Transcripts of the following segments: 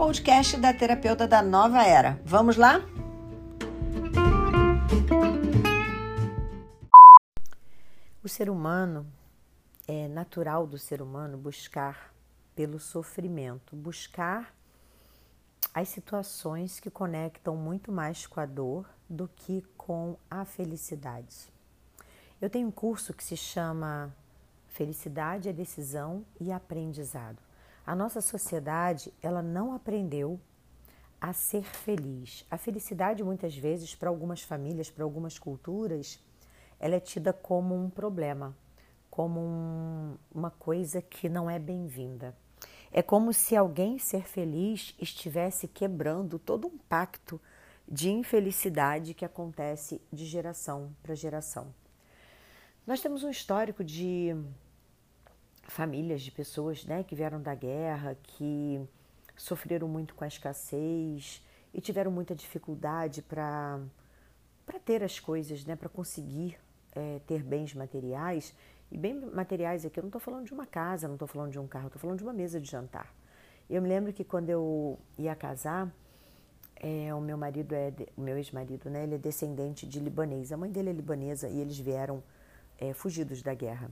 podcast da terapeuta da nova era. Vamos lá? O ser humano é natural do ser humano buscar pelo sofrimento, buscar as situações que conectam muito mais com a dor do que com a felicidade. Eu tenho um curso que se chama Felicidade é decisão e aprendizado. A nossa sociedade, ela não aprendeu a ser feliz. A felicidade muitas vezes para algumas famílias, para algumas culturas, ela é tida como um problema, como um, uma coisa que não é bem-vinda. É como se alguém ser feliz estivesse quebrando todo um pacto de infelicidade que acontece de geração para geração. Nós temos um histórico de famílias, de pessoas né, que vieram da guerra, que sofreram muito com a escassez e tiveram muita dificuldade para ter as coisas, né, para conseguir é, ter bens materiais, e bem materiais aqui, eu não estou falando de uma casa, não estou falando de um carro, estou falando de uma mesa de jantar. Eu me lembro que quando eu ia casar, é, o meu marido é, o meu ex-marido, né, ele é descendente de libanês. A mãe dele é libanesa e eles vieram é, fugidos da guerra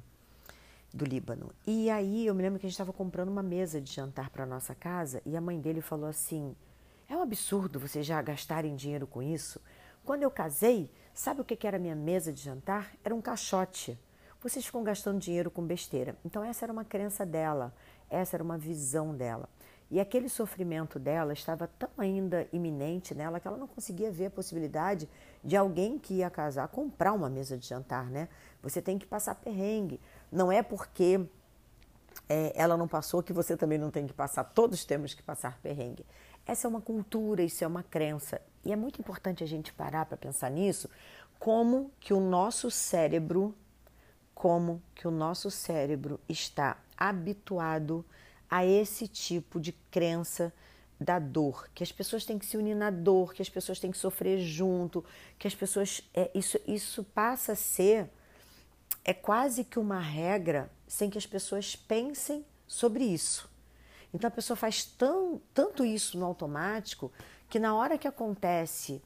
do Líbano. E aí eu me lembro que a gente estava comprando uma mesa de jantar para nossa casa e a mãe dele falou assim: é um absurdo vocês já gastarem dinheiro com isso. Quando eu casei, sabe o que era minha mesa de jantar? Era um caixote. Vocês ficam gastando dinheiro com besteira. Então, essa era uma crença dela, essa era uma visão dela. E aquele sofrimento dela estava tão ainda iminente nela que ela não conseguia ver a possibilidade de alguém que ia casar comprar uma mesa de jantar, né? Você tem que passar perrengue. Não é porque é, ela não passou que você também não tem que passar. Todos temos que passar perrengue. Essa é uma cultura, isso é uma crença. E é muito importante a gente parar para pensar nisso, como que o nosso cérebro, como que o nosso cérebro está habituado a esse tipo de crença da dor, que as pessoas têm que se unir na dor, que as pessoas têm que sofrer junto, que as pessoas é, isso isso passa a ser é quase que uma regra sem que as pessoas pensem sobre isso. Então a pessoa faz tão, tanto isso no automático que na hora que acontece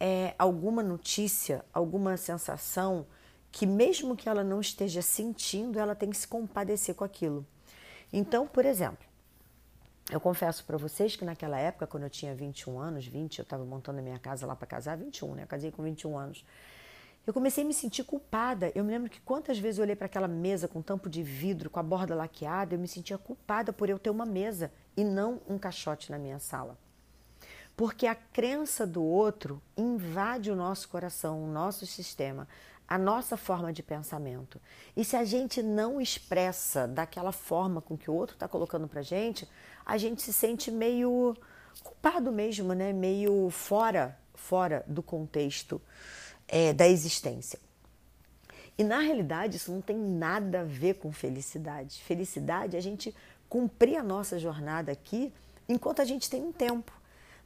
é, alguma notícia, alguma sensação, que mesmo que ela não esteja sentindo, ela tem que se compadecer com aquilo. Então, por exemplo, eu confesso para vocês que naquela época, quando eu tinha 21 anos, 20, eu estava montando a minha casa lá para casar, 21, né? Eu casei com 21 anos eu comecei a me sentir culpada. Eu me lembro que quantas vezes eu olhei para aquela mesa com tampo de vidro, com a borda laqueada, eu me sentia culpada por eu ter uma mesa e não um caixote na minha sala. Porque a crença do outro invade o nosso coração, o nosso sistema, a nossa forma de pensamento. E se a gente não expressa daquela forma com que o outro está colocando para gente, a gente se sente meio culpado mesmo, né? Meio fora, fora do contexto é, da existência. E na realidade isso não tem nada a ver com felicidade. Felicidade é a gente cumprir a nossa jornada aqui enquanto a gente tem um tempo.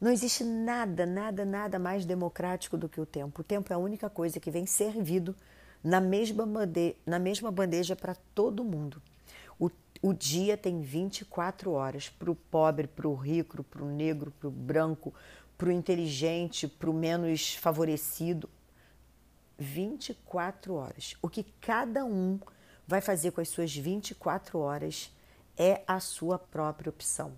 Não existe nada, nada, nada mais democrático do que o tempo. O tempo é a única coisa que vem servido na mesma, bande na mesma bandeja para todo mundo. O, o dia tem 24 horas para o pobre, para o rico, para o negro, para o branco, para o inteligente, para o menos favorecido. 24 horas. O que cada um vai fazer com as suas 24 horas é a sua própria opção.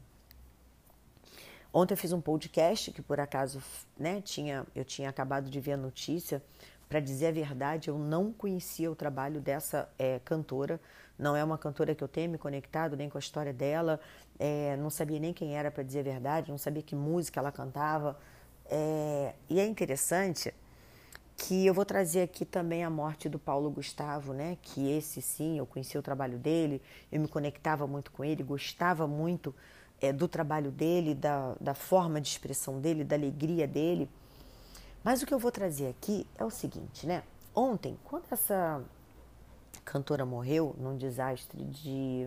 Ontem eu fiz um podcast que por acaso, né, tinha, eu tinha acabado de ver a notícia. Para dizer a verdade, eu não conhecia o trabalho dessa é, cantora. Não é uma cantora que eu tenha me conectado nem com a história dela. É, não sabia nem quem era, para dizer a verdade. Não sabia que música ela cantava. É, e é interessante que eu vou trazer aqui também a morte do Paulo Gustavo, né? Que esse sim, eu conheci o trabalho dele, eu me conectava muito com ele, gostava muito é, do trabalho dele, da, da forma de expressão dele, da alegria dele. Mas o que eu vou trazer aqui é o seguinte, né? Ontem, quando essa cantora morreu num desastre de,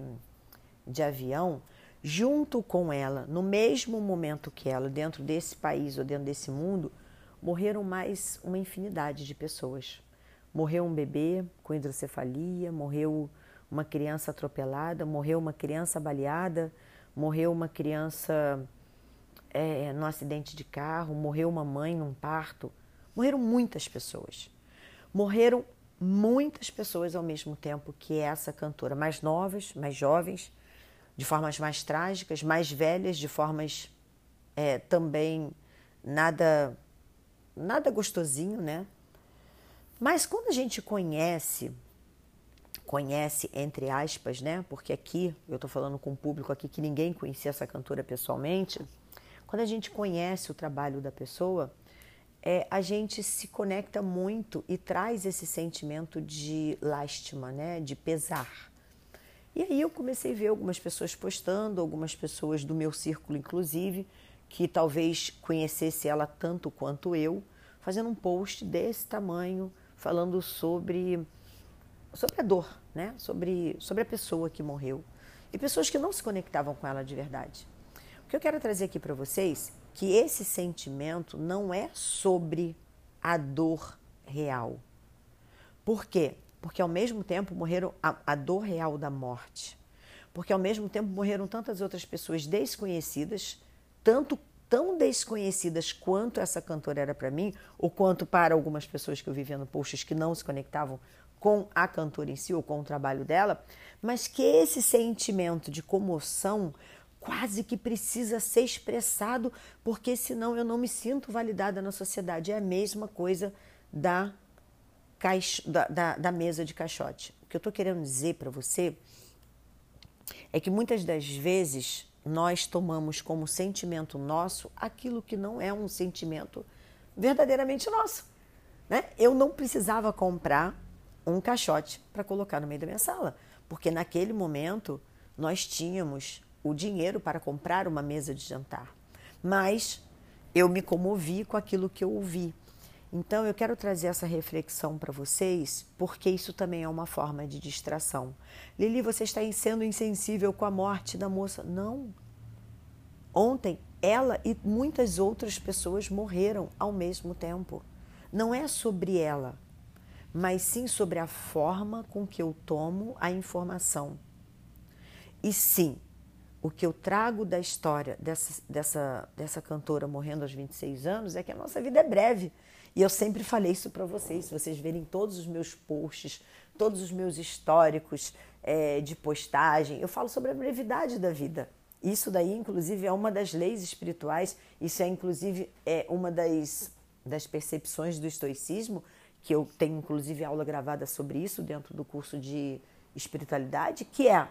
de avião, junto com ela, no mesmo momento que ela, dentro desse país ou dentro desse mundo, morreram mais uma infinidade de pessoas. Morreu um bebê com hidrocefalia, morreu uma criança atropelada, morreu uma criança baleada, morreu uma criança é, num acidente de carro, morreu uma mãe num parto. Morreram muitas pessoas. Morreram muitas pessoas ao mesmo tempo que essa cantora, mais novas, mais jovens, de formas mais trágicas, mais velhas, de formas é, também nada nada gostosinho, né? Mas quando a gente conhece, conhece entre aspas, né? Porque aqui eu estou falando com um público aqui que ninguém conhecia essa cantora pessoalmente. Quando a gente conhece o trabalho da pessoa, é, a gente se conecta muito e traz esse sentimento de lástima, né? De pesar. E aí eu comecei a ver algumas pessoas postando, algumas pessoas do meu círculo, inclusive, que talvez conhecesse ela tanto quanto eu, fazendo um post desse tamanho, falando sobre, sobre a dor, né? sobre, sobre a pessoa que morreu. E pessoas que não se conectavam com ela de verdade. O que eu quero trazer aqui para vocês que esse sentimento não é sobre a dor real. Por quê? Porque ao mesmo tempo morreram a, a dor real da morte. Porque ao mesmo tempo morreram tantas outras pessoas desconhecidas, tanto tão desconhecidas quanto essa cantora era para mim, ou quanto para algumas pessoas que eu vi vendo posts que não se conectavam com a cantora em si ou com o trabalho dela, mas que esse sentimento de comoção quase que precisa ser expressado, porque senão eu não me sinto validada na sociedade. É a mesma coisa da, caixa, da, da, da mesa de caixote. O que eu estou querendo dizer para você é que muitas das vezes nós tomamos como sentimento nosso aquilo que não é um sentimento verdadeiramente nosso. Né? Eu não precisava comprar um caixote para colocar no meio da minha sala, porque naquele momento nós tínhamos o dinheiro para comprar uma mesa de jantar. Mas eu me comovi com aquilo que eu ouvi. Então eu quero trazer essa reflexão para vocês, porque isso também é uma forma de distração. Lili, você está sendo insensível com a morte da moça? Não. Ontem ela e muitas outras pessoas morreram ao mesmo tempo. Não é sobre ela, mas sim sobre a forma com que eu tomo a informação. E sim, o que eu trago da história dessa, dessa, dessa cantora morrendo aos 26 anos é que a nossa vida é breve. E eu sempre falei isso para vocês. Se vocês verem todos os meus posts, todos os meus históricos é, de postagem, eu falo sobre a brevidade da vida. Isso daí, inclusive, é uma das leis espirituais. Isso é, inclusive, é uma das, das percepções do estoicismo, que eu tenho, inclusive, aula gravada sobre isso dentro do curso de espiritualidade, que é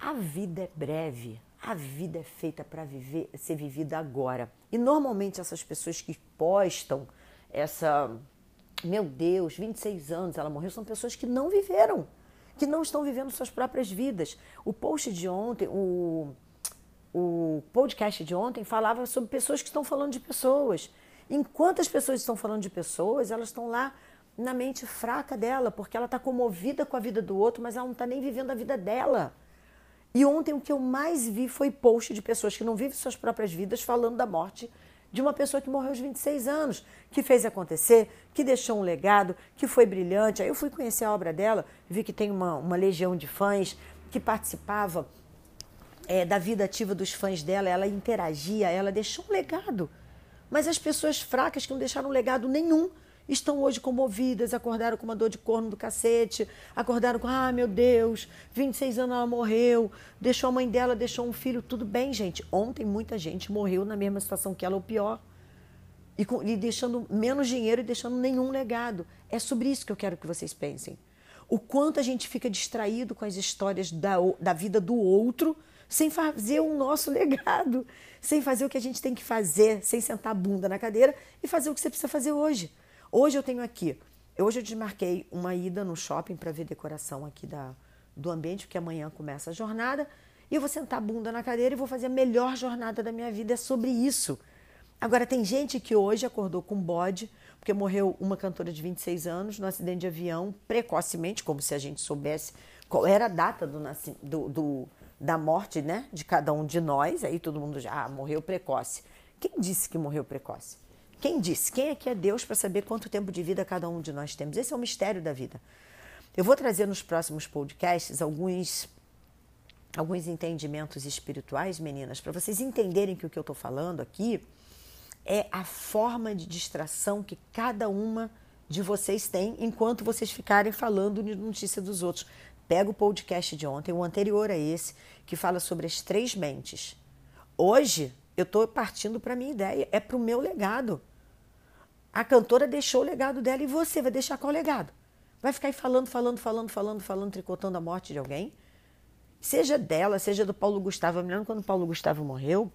a vida é breve, a vida é feita para ser vivida agora. E normalmente essas pessoas que postam essa, meu Deus, 26 anos ela morreu, são pessoas que não viveram, que não estão vivendo suas próprias vidas. O post de ontem, o, o podcast de ontem falava sobre pessoas que estão falando de pessoas. Enquanto as pessoas estão falando de pessoas, elas estão lá na mente fraca dela, porque ela está comovida com a vida do outro, mas ela não está nem vivendo a vida dela. E ontem o que eu mais vi foi post de pessoas que não vivem suas próprias vidas falando da morte de uma pessoa que morreu aos 26 anos, que fez acontecer, que deixou um legado, que foi brilhante. Aí eu fui conhecer a obra dela, vi que tem uma, uma legião de fãs que participava é, da vida ativa dos fãs dela, ela interagia, ela deixou um legado. Mas as pessoas fracas que não deixaram legado nenhum estão hoje comovidas, acordaram com uma dor de corno do cacete, acordaram com, ah, meu Deus, 26 anos ela morreu, deixou a mãe dela, deixou um filho, tudo bem, gente. Ontem muita gente morreu na mesma situação que ela, ou pior. E, com, e deixando menos dinheiro e deixando nenhum legado. É sobre isso que eu quero que vocês pensem. O quanto a gente fica distraído com as histórias da, da vida do outro, sem fazer o nosso legado, sem fazer o que a gente tem que fazer, sem sentar a bunda na cadeira e fazer o que você precisa fazer hoje. Hoje eu tenho aqui, hoje eu desmarquei uma ida no shopping para ver decoração aqui da, do ambiente, porque amanhã começa a jornada, e eu vou sentar a bunda na cadeira e vou fazer a melhor jornada da minha vida. É sobre isso. Agora, tem gente que hoje acordou com bode, porque morreu uma cantora de 26 anos no acidente de avião, precocemente, como se a gente soubesse qual era a data do, do, do, da morte né, de cada um de nós. Aí todo mundo já ah, morreu precoce. Quem disse que morreu precoce? Quem disse? Quem é que é Deus para saber quanto tempo de vida cada um de nós temos? Esse é o mistério da vida. Eu vou trazer nos próximos podcasts alguns alguns entendimentos espirituais, meninas, para vocês entenderem que o que eu estou falando aqui é a forma de distração que cada uma de vocês tem enquanto vocês ficarem falando de notícia dos outros. Pega o podcast de ontem, o anterior a esse, que fala sobre as três mentes. Hoje eu estou partindo para a minha ideia, é para o meu legado. A cantora deixou o legado dela e você vai deixar qual legado? Vai ficar aí falando, falando, falando, falando, falando, tricotando a morte de alguém? Seja dela, seja do Paulo Gustavo. Eu me lembro quando o Paulo Gustavo morreu.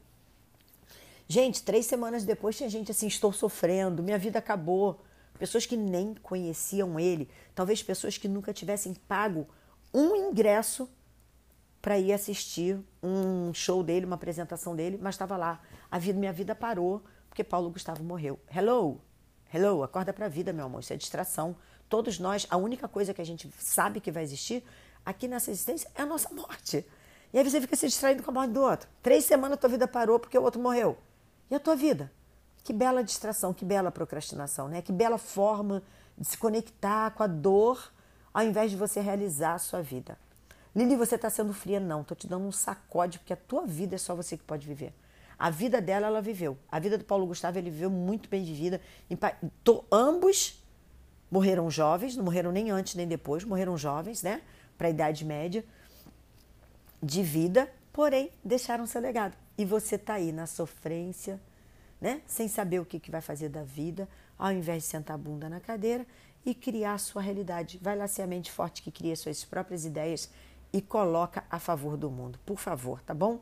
Gente, três semanas depois tinha gente assim: estou sofrendo, minha vida acabou. Pessoas que nem conheciam ele, talvez pessoas que nunca tivessem pago um ingresso para ir assistir um show dele, uma apresentação dele, mas estava lá. A vida, minha vida parou porque Paulo Gustavo morreu. Hello, hello, acorda para a vida, meu amor. Isso é distração. Todos nós, a única coisa que a gente sabe que vai existir aqui nessa existência é a nossa morte. E aí você fica se distraindo com a morte do outro. Três semanas tua vida parou porque o outro morreu. E a tua vida? Que bela distração, que bela procrastinação, né? Que bela forma de se conectar com a dor ao invés de você realizar a sua vida. Lili, você está sendo fria? Não, estou te dando um sacode, porque a tua vida é só você que pode viver. A vida dela, ela viveu. A vida do Paulo Gustavo, ele viveu muito bem vivida. Ambos morreram jovens, não morreram nem antes nem depois, morreram jovens, né? Para a idade média de vida, porém deixaram seu legado. E você está aí na sofrência, né? Sem saber o que, que vai fazer da vida, ao invés de sentar a bunda na cadeira e criar a sua realidade. Vai lá ser a mente forte que cria suas próprias ideias e coloca a favor do mundo. Por favor, tá bom?